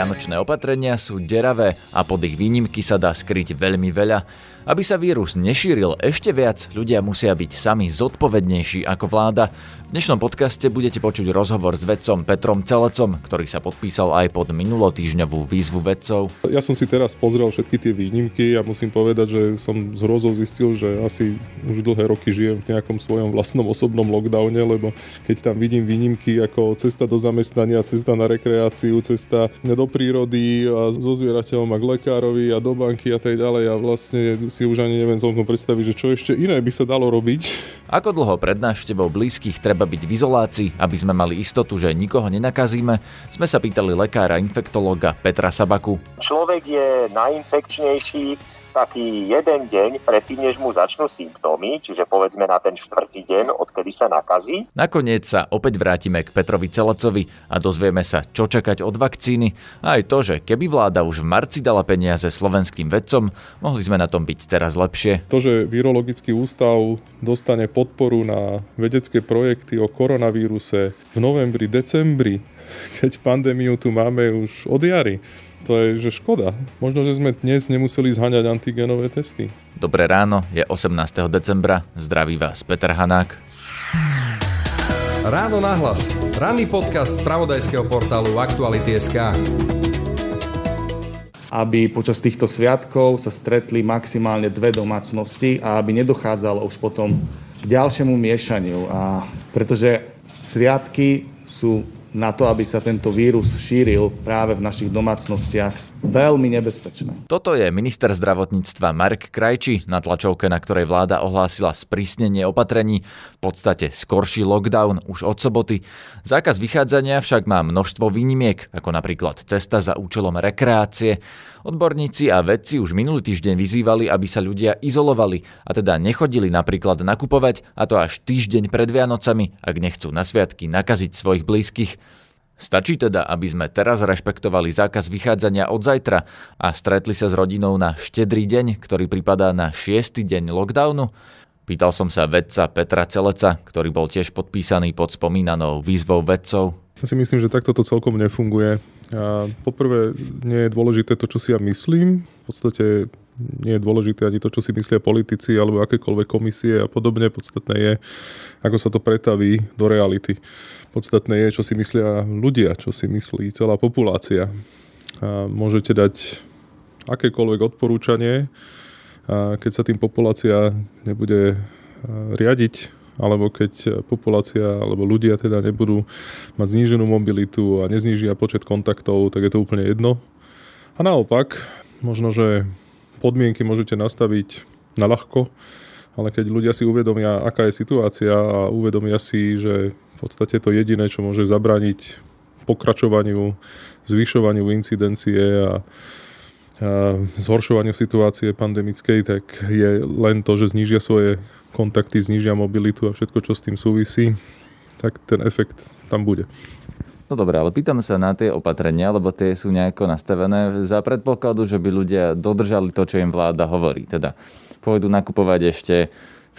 Vianočné opatrenia sú deravé a pod ich výnimky sa dá skryť veľmi veľa. Aby sa vírus nešíril ešte viac, ľudia musia byť sami zodpovednejší ako vláda. V dnešnom podcaste budete počuť rozhovor s vedcom Petrom Celecom, ktorý sa podpísal aj pod minulotýžňovú výzvu vedcov. Ja som si teraz pozrel všetky tie výnimky a musím povedať, že som z hrozou zistil, že asi už dlhé roky žijem v nejakom svojom vlastnom osobnom lockdowne, lebo keď tam vidím výnimky ako cesta do zamestnania, cesta na rekreáciu, cesta do prírody a so zvierateľom a k lekárovi a do banky a tak ďalej a vlastne si už ani neviem celkom predstaviť, že čo ešte iné by sa dalo robiť. Ako dlho pred návštevou blízkych treba byť v izolácii, aby sme mali istotu, že nikoho nenakazíme, sme sa pýtali lekára infektológa Petra Sabaku. Človek je najinfekčnejší taký jeden deň predtým, než mu začnú symptómy, čiže povedzme na ten štvrtý deň, odkedy sa nakazí. Nakoniec sa opäť vrátime k Petrovi Celecovi a dozvieme sa, čo čakať od vakcíny a aj to, že keby vláda už v marci dala peniaze slovenským vedcom, mohli sme na tom byť teraz lepšie. To, že Virologický ústav dostane podporu na vedecké projekty o koronavíruse v novembri, decembri, keď pandémiu tu máme už od jary, to je že škoda. Možno, že sme dnes nemuseli zhaňať antigenové testy. Dobré ráno, je 18. decembra. Zdraví vás Peter Hanák. Ráno nahlas. Ranný podcast z pravodajského portálu Aktuality.sk aby počas týchto sviatkov sa stretli maximálne dve domácnosti a aby nedochádzalo už potom k ďalšiemu miešaniu. A pretože sviatky sú na to, aby sa tento vírus šíril práve v našich domácnostiach, veľmi nebezpečné. Toto je minister zdravotníctva Mark Krajči na tlačovke, na ktorej vláda ohlásila sprísnenie opatrení, v podstate skorší lockdown už od soboty. Zákaz vychádzania však má množstvo výnimiek, ako napríklad cesta za účelom rekreácie. Odborníci a vedci už minulý týždeň vyzývali, aby sa ľudia izolovali a teda nechodili napríklad nakupovať, a to až týždeň pred Vianocami, ak nechcú na sviatky nakaziť svojich blízkych. Stačí teda, aby sme teraz rešpektovali zákaz vychádzania od zajtra a stretli sa s rodinou na štedrý deň, ktorý pripadá na šiestý deň lockdownu? Pýtal som sa vedca Petra Celeca, ktorý bol tiež podpísaný pod spomínanou výzvou vedcov. Ja si myslím, že takto to celkom nefunguje. A poprvé nie je dôležité to, čo si ja myslím. V podstate nie je dôležité ani to, čo si myslia politici alebo akékoľvek komisie a podobne. Podstatné je, ako sa to pretaví do reality. Podstatné je, čo si myslia ľudia, čo si myslí celá populácia. A môžete dať akékoľvek odporúčanie, a keď sa tým populácia nebude riadiť, alebo keď populácia alebo ľudia teda nebudú mať zníženú mobilitu a neznížia počet kontaktov, tak je to úplne jedno. A naopak, možno, že podmienky môžete nastaviť na ľahko, ale keď ľudia si uvedomia, aká je situácia a uvedomia si, že podstate to jediné, čo môže zabrániť pokračovaniu, zvyšovaniu incidencie a, a zhoršovaniu situácie pandemickej, tak je len to, že znížia svoje kontakty, znížia mobilitu a všetko, čo s tým súvisí, tak ten efekt tam bude. No dobré, ale pýtam sa na tie opatrenia, lebo tie sú nejako nastavené za predpokladu, že by ľudia dodržali to, čo im vláda hovorí. Teda pôjdu nakupovať ešte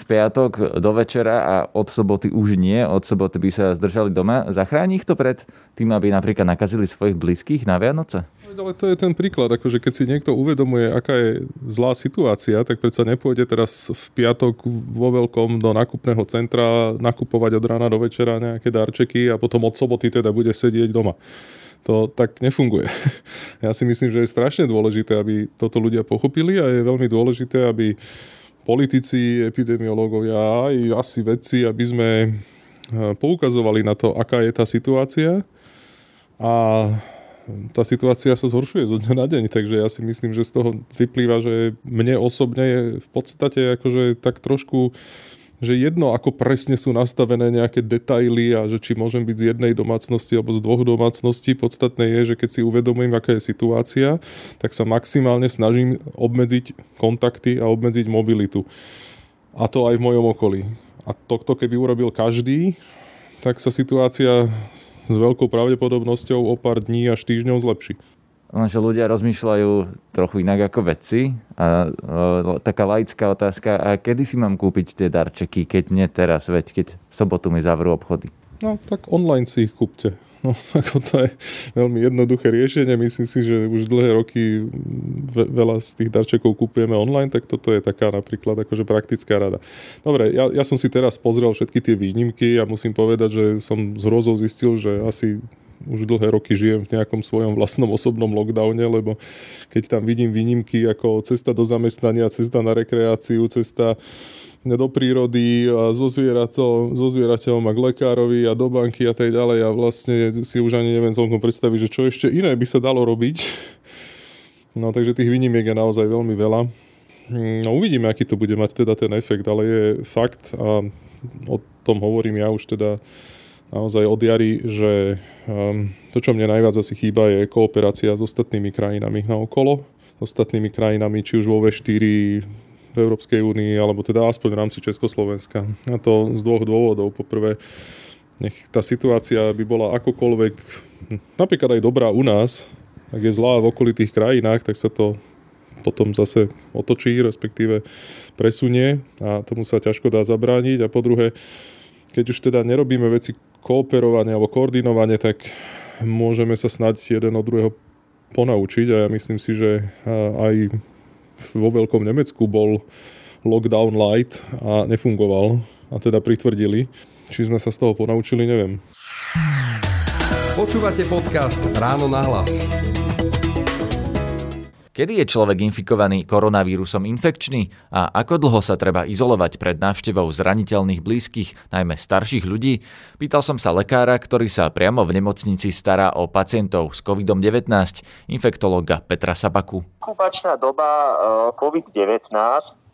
v piatok do večera a od soboty už nie, od soboty by sa zdržali doma. Zachráni ich to pred tým, aby napríklad nakazili svojich blízkych na Vianoce? Ale to je ten príklad, akože keď si niekto uvedomuje, aká je zlá situácia, tak predsa nepôjde teraz v piatok vo veľkom do nakupného centra nakupovať od rána do večera nejaké darčeky a potom od soboty teda bude sedieť doma. To tak nefunguje. Ja si myslím, že je strašne dôležité, aby toto ľudia pochopili a je veľmi dôležité, aby politici, epidemiológovia aj asi vedci, aby sme eh, poukazovali na to, aká je tá situácia. A tá situácia sa zhoršuje zo dňa na deň, takže ja si myslím, že z toho vyplýva, že mne osobne je v podstate akože tak trošku že jedno, ako presne sú nastavené nejaké detaily a že či môžem byť z jednej domácnosti alebo z dvoch domácností. Podstatné je, že keď si uvedomujem, aká je situácia, tak sa maximálne snažím obmedziť kontakty a obmedziť mobilitu. A to aj v mojom okolí. A to, keby urobil každý, tak sa situácia s veľkou pravdepodobnosťou o pár dní až týždňov zlepší že ľudia rozmýšľajú trochu inak ako vedci. A, a taká laická otázka, a kedy si mám kúpiť tie darčeky, keď nie teraz, veď keď v sobotu mi zavrú obchody? No, tak online si ich kúpte. No, ako to je veľmi jednoduché riešenie. Myslím si, že už dlhé roky veľa z tých darčekov kupujeme online, tak toto je taká napríklad akože praktická rada. Dobre, ja, ja som si teraz pozrel všetky tie výnimky a musím povedať, že som z hrozou zistil, že asi už dlhé roky žijem v nejakom svojom vlastnom osobnom lockdowne, lebo keď tam vidím výnimky ako cesta do zamestnania, cesta na rekreáciu, cesta do prírody a so, zvieratom, so zvierateľom a k lekárovi a do banky a tak ďalej a vlastne si už ani neviem celkom predstaviť, že čo ešte iné by sa dalo robiť. No takže tých výnimiek je naozaj veľmi veľa. No uvidíme, aký to bude mať teda ten efekt, ale je fakt a o tom hovorím ja už teda naozaj od jary, že um, to, čo mne najviac asi chýba, je kooperácia s ostatnými krajinami na okolo, s ostatnými krajinami, či už vo V4, v Európskej únii, alebo teda aspoň v rámci Československa. A to z dvoch dôvodov. Poprvé, nech tá situácia by bola akokoľvek, napríklad aj dobrá u nás, ak je zlá v okolitých krajinách, tak sa to potom zase otočí, respektíve presunie a tomu sa ťažko dá zabrániť. A po druhé, keď už teda nerobíme veci kooperovane alebo koordinovane, tak môžeme sa snať jeden od druhého ponaučiť a ja myslím si, že aj vo Veľkom Nemecku bol lockdown light a nefungoval a teda pritvrdili. Či sme sa z toho ponaučili, neviem. Počúvate podcast Ráno na hlas. Kedy je človek infikovaný koronavírusom infekčný a ako dlho sa treba izolovať pred návštevou zraniteľných blízkych, najmä starších ľudí? Pýtal som sa lekára, ktorý sa priamo v nemocnici stará o pacientov s COVID-19, infektológa Petra Sabaku. Kupačná doba eh, COVID-19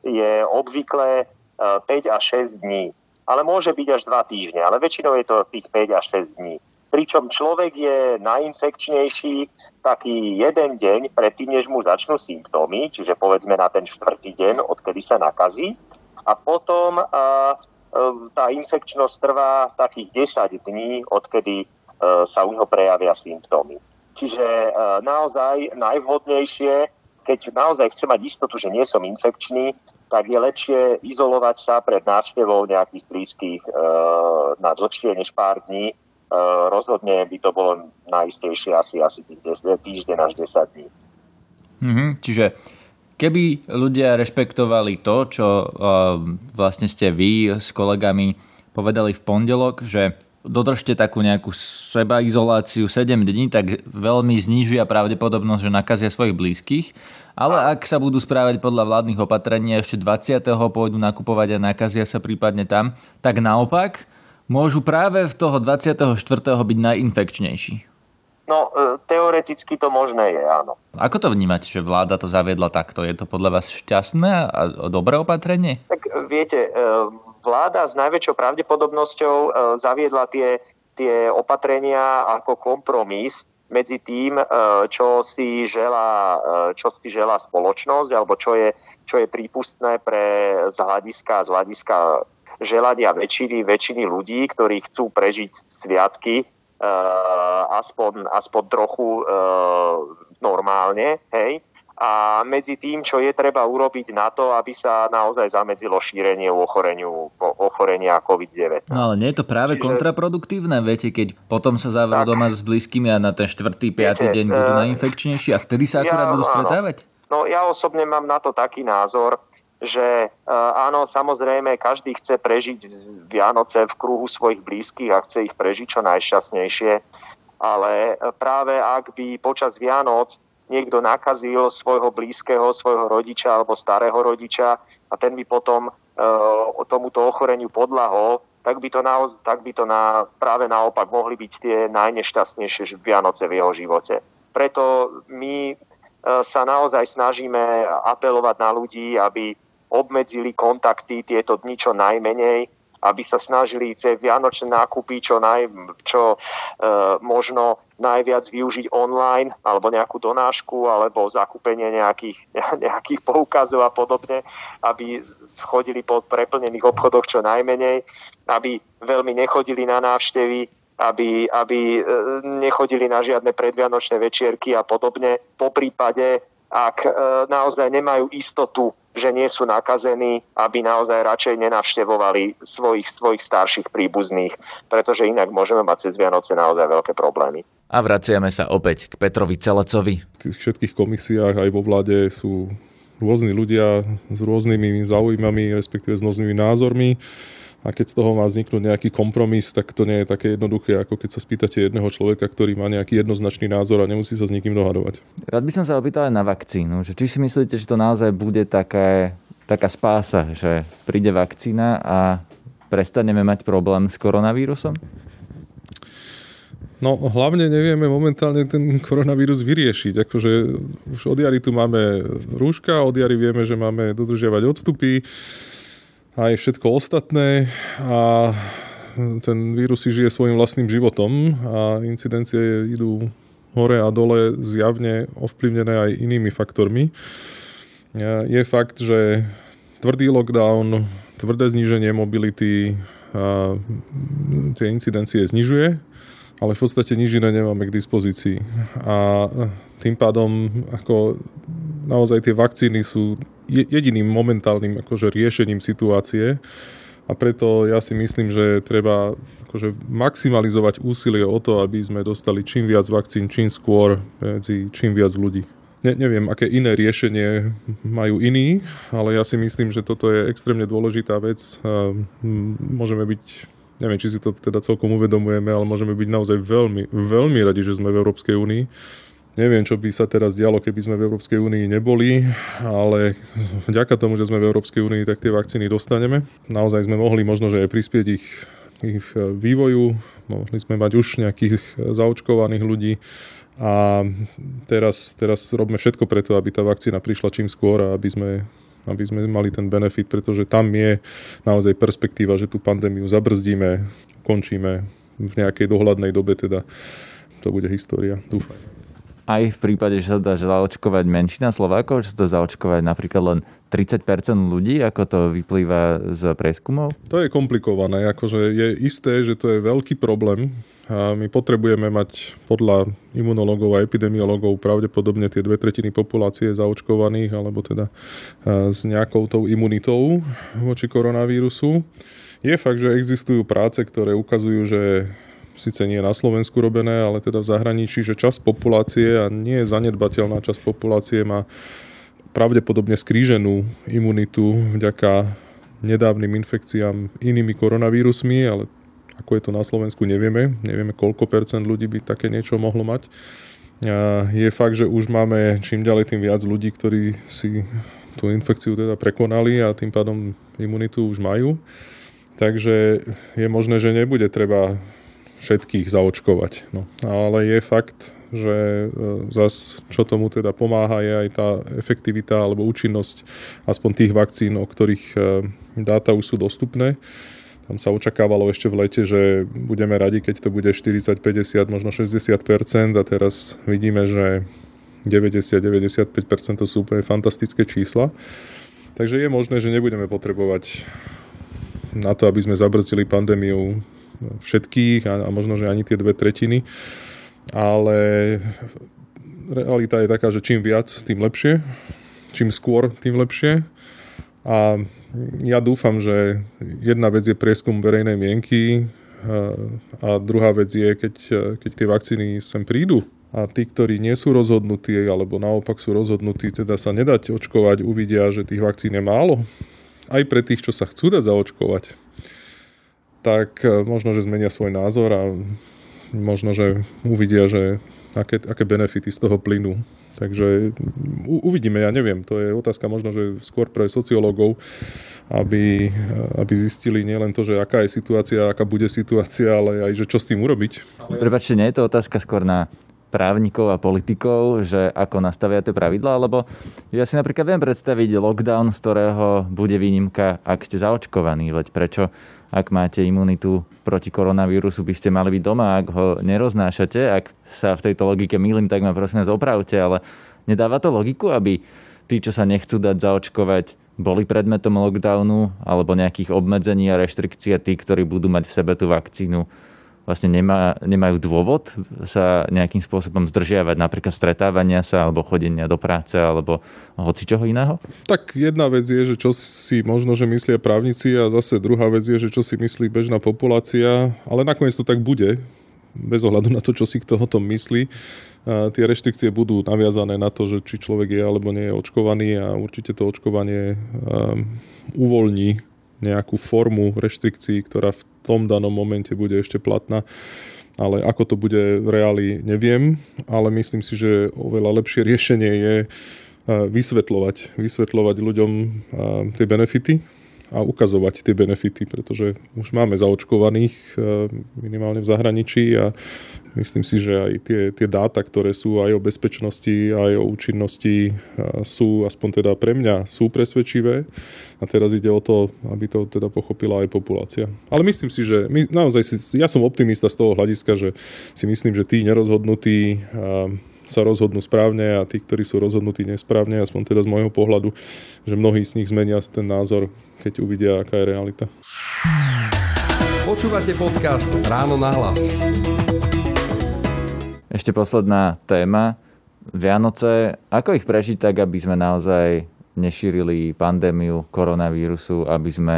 je obvykle 5 eh, až 6 dní, ale môže byť až 2 týždne, ale väčšinou je to tých 5 až 6 dní pričom človek je najinfekčnejší taký jeden deň predtým, než mu začnú symptómy, čiže povedzme na ten štvrtý deň, odkedy sa nakazí. A potom a, a, tá infekčnosť trvá takých 10 dní, odkedy a, sa u neho prejavia symptómy. Čiže a, naozaj najvhodnejšie, keď naozaj chcem mať istotu, že nie som infekčný, tak je lepšie izolovať sa pred návštevou nejakých blízkych e, na dlhšie než pár dní, rozhodne by to bolo najistejšie asi, asi týždeň až 10 dní. Mm-hmm, čiže keby ľudia rešpektovali to, čo uh, vlastne ste vy s kolegami povedali v pondelok, že dodržte takú nejakú seba izoláciu 7 dní, tak veľmi znižia pravdepodobnosť, že nakazia svojich blízkych. Ale ak sa budú správať podľa vládnych opatrení ešte 20. pôjdu nakupovať a nakazia sa prípadne tam, tak naopak môžu práve v toho 24. byť najinfekčnejší? No, e, teoreticky to možné je, áno. Ako to vnímať, že vláda to zaviedla takto? Je to podľa vás šťastné a dobré opatrenie? Tak e, viete, e, vláda s najväčšou pravdepodobnosťou zaviedla tie, tie opatrenia ako kompromis medzi tým, čo si želá, čo si želá spoločnosť, alebo čo je, čo je prípustné pre z hľadiska, z hľadiska želania väčšiny, väčšiny ľudí, ktorí chcú prežiť sviatky uh, aspoň, aspoň trochu uh, normálne, hej, a medzi tým, čo je treba urobiť na to, aby sa naozaj zamedzilo šírenie ochoreniu, ochorenia COVID-19. No ale nie je to práve Čiže... kontraproduktívne, viete, keď potom sa zavrú doma s blízkymi a na ten štvrtý, piatý deň budú uh, najinfekčnejší a vtedy sa akurát ja, budú stretávať? No ja osobne mám na to taký názor, že e, áno, samozrejme, každý chce prežiť Vianoce v kruhu svojich blízkych a chce ich prežiť čo najšťastnejšie, ale práve ak by počas Vianoc niekto nakazil svojho blízkeho, svojho rodiča alebo starého rodiča a ten by potom e, tomuto ochoreniu podlahol, tak by to, naoz, tak by to na, práve naopak mohli byť tie najnešťastnejšie Vianoce v jeho živote. Preto my e, sa naozaj snažíme apelovať na ľudí, aby obmedzili kontakty tieto dni čo najmenej, aby sa snažili tie vianočné nákupy čo, naj, čo e, možno najviac využiť online, alebo nejakú donášku, alebo zakúpenie nejakých, nejakých poukazov a podobne, aby chodili po preplnených obchodoch čo najmenej, aby veľmi nechodili na návštevy, aby, aby e, nechodili na žiadne predvianočné večierky a podobne. Po prípade ak e, naozaj nemajú istotu, že nie sú nakazení, aby naozaj radšej nenavštevovali svojich, svojich starších príbuzných, pretože inak môžeme mať cez Vianoce naozaj veľké problémy. A vraciame sa opäť k Petrovi Celecovi. V tých všetkých komisiách aj vo vláde sú rôzni ľudia s rôznymi záujmami, respektíve s rôznymi názormi a keď z toho má vzniknúť nejaký kompromis, tak to nie je také jednoduché, ako keď sa spýtate jedného človeka, ktorý má nejaký jednoznačný názor a nemusí sa s nikým dohadovať. Rád by som sa opýtal aj na vakcínu. Že či si myslíte, že to naozaj bude také, taká spása, že príde vakcína a prestaneme mať problém s koronavírusom? No hlavne nevieme momentálne ten koronavírus vyriešiť. Akože už od jary tu máme rúška, od jary vieme, že máme dodržiavať odstupy aj všetko ostatné a ten vírus si žije svojim vlastným životom a incidencie idú hore a dole zjavne ovplyvnené aj inými faktormi. Je fakt, že tvrdý lockdown, tvrdé zníženie mobility a tie incidencie znižuje, ale v podstate nič iné nemáme k dispozícii. A tým pádom ako naozaj tie vakcíny sú jediným momentálnym akože riešením situácie a preto ja si myslím, že treba akože maximalizovať úsilie o to, aby sme dostali čím viac vakcín, čím skôr medzi čím viac ľudí. Ne, neviem, aké iné riešenie majú iní, ale ja si myslím, že toto je extrémne dôležitá vec. Môžeme byť, neviem, či si to teda celkom uvedomujeme, ale môžeme byť naozaj veľmi, veľmi radi, že sme v Európskej únii Neviem, čo by sa teraz dialo, keby sme v Európskej únii neboli, ale vďaka tomu, že sme v Európskej únii, tak tie vakcíny dostaneme. Naozaj sme mohli možno, že aj prispieť ich, ich vývoju, mohli sme mať už nejakých zaočkovaných ľudí. A teraz, teraz robíme všetko preto, aby tá vakcína prišla čím skôr a aby sme aby sme mali ten benefit, pretože tam je naozaj perspektíva, že tú pandémiu zabrzdíme, končíme v nejakej dohľadnej dobe, teda to bude história, dúfam aj v prípade, že sa dá zaočkovať menšina Slovákov, že sa to zaočkovať napríklad len 30% ľudí, ako to vyplýva z prieskumov? To je komplikované. Akože je isté, že to je veľký problém. A my potrebujeme mať podľa imunológov a epidemiológov pravdepodobne tie dve tretiny populácie zaočkovaných alebo teda s nejakou tou imunitou voči koronavírusu. Je fakt, že existujú práce, ktoré ukazujú, že síce nie na Slovensku robené, ale teda v zahraničí, že časť populácie a nie je zanedbateľná časť populácie má pravdepodobne skríženú imunitu vďaka nedávnym infekciám inými koronavírusmi, ale ako je to na Slovensku, nevieme. Nevieme, koľko percent ľudí by také niečo mohlo mať. Je fakt, že už máme čím ďalej tým viac ľudí, ktorí si tú infekciu teda prekonali a tým pádom imunitu už majú. Takže je možné, že nebude treba všetkých zaočkovať. No. Ale je fakt, že e, zas, čo tomu teda pomáha, je aj tá efektivita alebo účinnosť aspoň tých vakcín, o ktorých e, dáta už sú dostupné. Tam sa očakávalo ešte v lete, že budeme radi, keď to bude 40, 50, možno 60% a teraz vidíme, že 90-95 to sú úplne fantastické čísla. Takže je možné, že nebudeme potrebovať na to, aby sme zabrzdili pandémiu všetkých a, a možno, že ani tie dve tretiny. Ale realita je taká, že čím viac, tým lepšie. Čím skôr, tým lepšie. A ja dúfam, že jedna vec je prieskum verejnej mienky a druhá vec je, keď, keď tie vakcíny sem prídu a tí, ktorí nie sú rozhodnutí alebo naopak sú rozhodnutí, teda sa nedať očkovať, uvidia, že tých vakcín je málo. Aj pre tých, čo sa chcú dať zaočkovať tak e, možno, že zmenia svoj názor a možno, že uvidia, že aké, aké benefity z toho plynú. Takže u, uvidíme, ja neviem, to je otázka možno, že skôr pre sociológov, aby, aby zistili nielen to, že aká je situácia, aká bude situácia, ale aj, že čo s tým urobiť. Prepačte, nie je to otázka skôr na právnikov a politikov, že ako nastavia tie pravidlá, lebo ja si napríklad viem predstaviť lockdown, z ktorého bude výnimka, ak ste zaočkovaní, veď prečo ak máte imunitu proti koronavírusu, by ste mali byť doma, ak ho neroznášate. Ak sa v tejto logike mýlim, tak ma prosím vás opravte, ale nedáva to logiku, aby tí, čo sa nechcú dať zaočkovať, boli predmetom lockdownu alebo nejakých obmedzení a reštrikcií a tí, ktorí budú mať v sebe tú vakcínu, vlastne nemá, nemajú dôvod sa nejakým spôsobom zdržiavať, napríklad stretávania sa alebo chodenia do práce alebo hoci čoho iného? Tak jedna vec je, že čo si možno, že myslia právnici a zase druhá vec je, že čo si myslí bežná populácia, ale nakoniec to tak bude, bez ohľadu na to, čo si kto o tom myslí. Tie reštrikcie budú naviazané na to, že či človek je alebo nie je očkovaný a určite to očkovanie um, uvoľní nejakú formu reštrikcií, ktorá v tom danom momente bude ešte platná. Ale ako to bude v reáli, neviem, ale myslím si, že oveľa lepšie riešenie je e, vysvetľovať, vysvetľovať ľuďom e, tie benefity a ukazovať tie benefity, pretože už máme zaočkovaných e, minimálne v zahraničí a myslím si, že aj tie, tie dáta, ktoré sú aj o bezpečnosti, aj o účinnosti sú, aspoň teda pre mňa, sú presvedčivé a teraz ide o to, aby to teda pochopila aj populácia. Ale myslím si, že my, naozaj si, ja som optimista z toho hľadiska, že si myslím, že tí nerozhodnutí sa rozhodnú správne a tí, ktorí sú rozhodnutí nesprávne, aspoň teda z môjho pohľadu, že mnohí z nich zmenia ten názor, keď uvidia, aká je realita. Počúvate podcast Ráno na hlas. Ešte posledná téma. Vianoce, ako ich prežiť tak, aby sme naozaj nešírili pandémiu koronavírusu, aby sme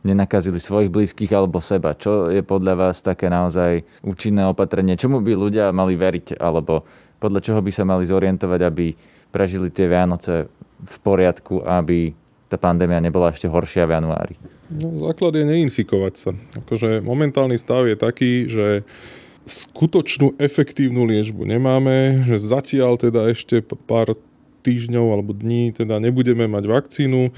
nenakazili svojich blízkych alebo seba. Čo je podľa vás také naozaj účinné opatrenie? Čomu by ľudia mali veriť? Alebo podľa čoho by sa mali zorientovať, aby prežili tie Vianoce v poriadku, aby tá pandémia nebola ešte horšia v januári? No, základ je neinfikovať sa. Akože momentálny stav je taký, že skutočnú efektívnu liečbu nemáme, že zatiaľ teda ešte pár týždňov alebo dní teda nebudeme mať vakcínu,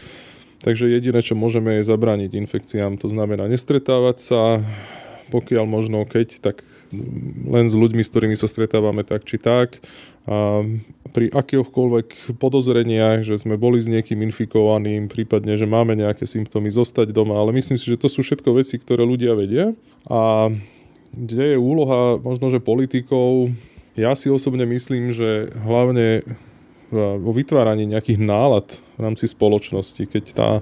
takže jediné, čo môžeme je zabrániť infekciám, to znamená nestretávať sa, pokiaľ možno keď, tak len s ľuďmi, s ktorými sa stretávame tak či tak. A pri akýchkoľvek podozreniach, že sme boli s niekým infikovaným, prípadne, že máme nejaké symptómy, zostať doma, ale myslím si, že to sú všetko veci, ktoré ľudia vedia. A kde je úloha možno, že politikov, ja si osobne myslím, že hlavne vo vytváraní nejakých nálad v rámci spoločnosti. Keď tá,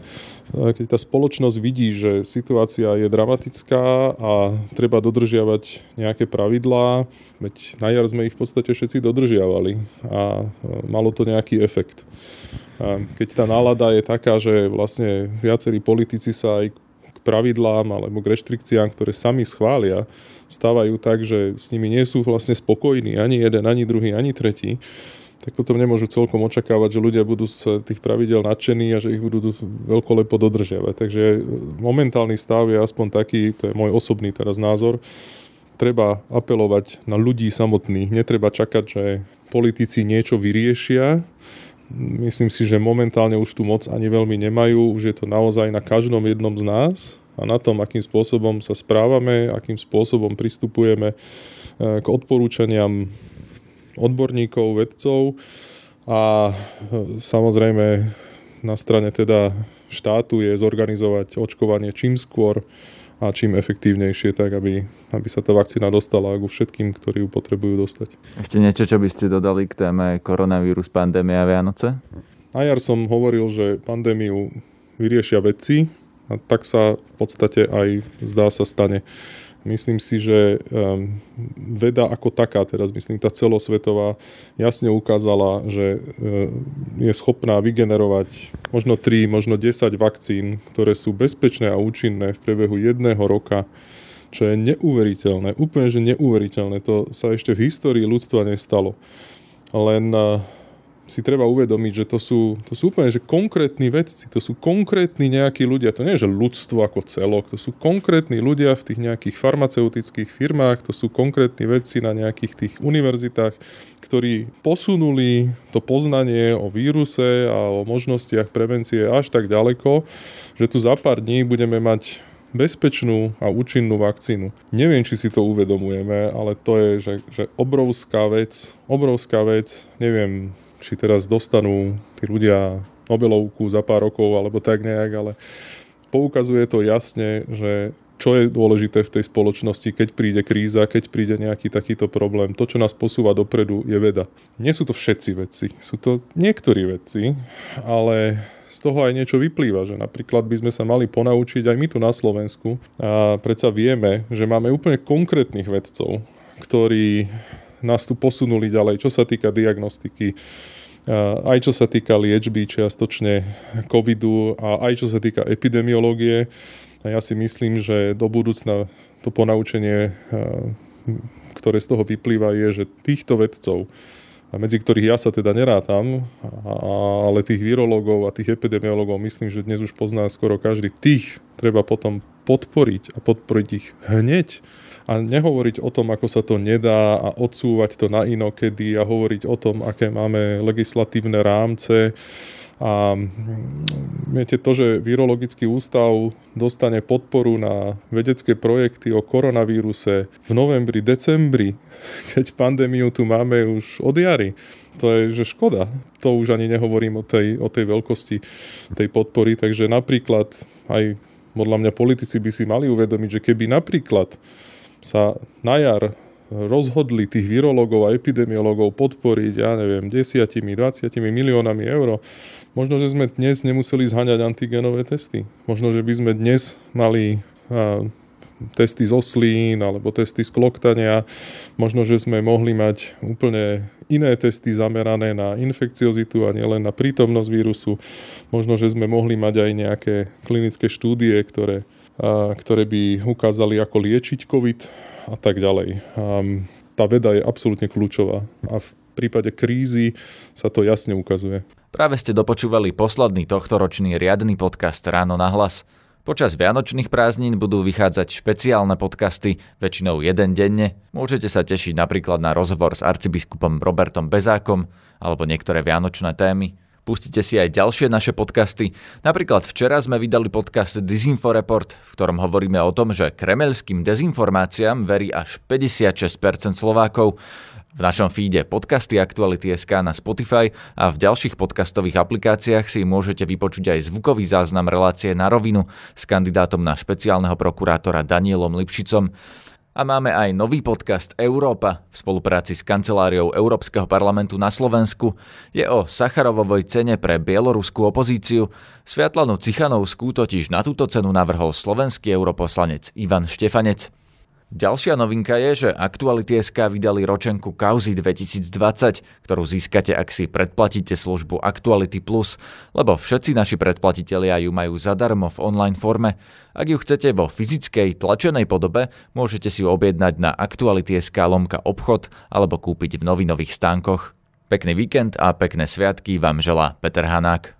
keď tá spoločnosť vidí, že situácia je dramatická a treba dodržiavať nejaké pravidlá, veď na jar sme ich v podstate všetci dodržiavali a malo to nejaký efekt. Keď tá nálada je taká, že vlastne viacerí politici sa aj k pravidlám alebo k reštrikciám, ktoré sami schvália, stávajú tak, že s nimi nie sú vlastne spokojní ani jeden, ani druhý, ani tretí, tak potom nemôžu celkom očakávať, že ľudia budú z tých pravidel nadšení a že ich budú veľkolepo dodržiavať. Takže momentálny stav je aspoň taký, to je môj osobný teraz názor, treba apelovať na ľudí samotných. Netreba čakať, že politici niečo vyriešia. Myslím si, že momentálne už tu moc ani veľmi nemajú. Už je to naozaj na každom jednom z nás a na tom, akým spôsobom sa správame, akým spôsobom pristupujeme eh, k odporúčaniam odborníkov, vedcov a e, samozrejme na strane teda štátu je zorganizovať očkovanie čím skôr a čím efektívnejšie, tak aby, aby sa tá vakcína dostala ku všetkým, ktorí ju potrebujú dostať. Ešte niečo, čo by ste dodali k téme koronavírus, pandémia a Vianoce? Na jar som hovoril, že pandémiu vyriešia vedci a tak sa v podstate aj zdá sa stane. Myslím si, že ehm, veda ako taká, teraz myslím tá celosvetová, jasne ukázala, že ehm, je schopná vygenerovať možno 3, možno 10 vakcín, ktoré sú bezpečné a účinné v priebehu jedného roka, čo je neuveriteľné, úplne že neuveriteľné. To sa ešte v histórii ľudstva nestalo. Len si treba uvedomiť, že to sú, to sú úplne že konkrétni vedci, to sú konkrétni nejakí ľudia, to nie je že ľudstvo ako celok, to sú konkrétni ľudia v tých nejakých farmaceutických firmách, to sú konkrétni vedci na nejakých tých univerzitách, ktorí posunuli to poznanie o víruse a o možnostiach prevencie až tak ďaleko, že tu za pár dní budeme mať bezpečnú a účinnú vakcínu. Neviem, či si to uvedomujeme, ale to je že, že obrovská vec, obrovská vec, neviem, či teraz dostanú tí ľudia Nobelovku za pár rokov alebo tak nejak, ale poukazuje to jasne, že čo je dôležité v tej spoločnosti, keď príde kríza, keď príde nejaký takýto problém. To, čo nás posúva dopredu, je veda. Nie sú to všetci vedci, sú to niektorí vedci, ale z toho aj niečo vyplýva, že napríklad by sme sa mali ponaučiť aj my tu na Slovensku. A predsa vieme, že máme úplne konkrétnych vedcov, ktorí nás tu posunuli ďalej, čo sa týka diagnostiky, aj čo sa týka liečby čiastočne covidu a aj čo sa týka epidemiológie. A ja si myslím, že do budúcna to ponaučenie, ktoré z toho vyplýva, je, že týchto vedcov, medzi ktorých ja sa teda nerátam, ale tých virológov a tých epidemiológov myslím, že dnes už pozná skoro každý. Tých treba potom podporiť a podporiť ich hneď a nehovoriť o tom, ako sa to nedá a odsúvať to na inokedy a hovoriť o tom, aké máme legislatívne rámce. A mm, viete, to, že Virologický ústav dostane podporu na vedecké projekty o koronavíruse v novembri, decembri, keď pandémiu tu máme už od jary, to je, že škoda. To už ani nehovorím o tej, o tej veľkosti tej podpory. Takže napríklad aj podľa mňa politici by si mali uvedomiť, že keby napríklad sa na jar rozhodli tých virológov a epidemiológov podporiť, ja neviem, desiatimi, 20 miliónami eur, možno, že sme dnes nemuseli zhaňať antigenové testy. Možno, že by sme dnes mali a, testy z oslín alebo testy z kloktania. Možno, že sme mohli mať úplne iné testy zamerané na infekciozitu a nielen na prítomnosť vírusu. Možno, že sme mohli mať aj nejaké klinické štúdie, ktoré ktoré by ukázali, ako liečiť COVID a tak ďalej. Tá veda je absolútne kľúčová a v prípade krízy sa to jasne ukazuje. Práve ste dopočúvali posledný tohtoročný riadny podcast Ráno na hlas. Počas vianočných prázdnin budú vychádzať špeciálne podcasty, väčšinou jeden denne. Môžete sa tešiť napríklad na rozhovor s arcibiskupom Robertom Bezákom alebo niektoré vianočné témy. Pustite si aj ďalšie naše podcasty. Napríklad včera sme vydali podcast Disinfo Report, v ktorom hovoríme o tom, že kremelským dezinformáciám verí až 56% Slovákov. V našom feede podcasty Aktuality.sk na Spotify a v ďalších podcastových aplikáciách si môžete vypočuť aj zvukový záznam relácie na rovinu s kandidátom na špeciálneho prokurátora Danielom Lipšicom. A máme aj nový podcast Európa v spolupráci s kanceláriou Európskeho parlamentu na Slovensku. Je o Sacharovovoj cene pre bieloruskú opozíciu. Sviatlanu Cichanovskú totiž na túto cenu navrhol slovenský europoslanec Ivan Štefanec. Ďalšia novinka je, že Aktuality.sk vydali ročenku Kauzy 2020, ktorú získate, ak si predplatíte službu Actuality Plus, lebo všetci naši predplatitelia ju majú zadarmo v online forme. Ak ju chcete vo fyzickej tlačenej podobe, môžete si ju objednať na Aktuality.sk lomka obchod alebo kúpiť v novinových stánkoch. Pekný víkend a pekné sviatky vám želá Peter Hanák.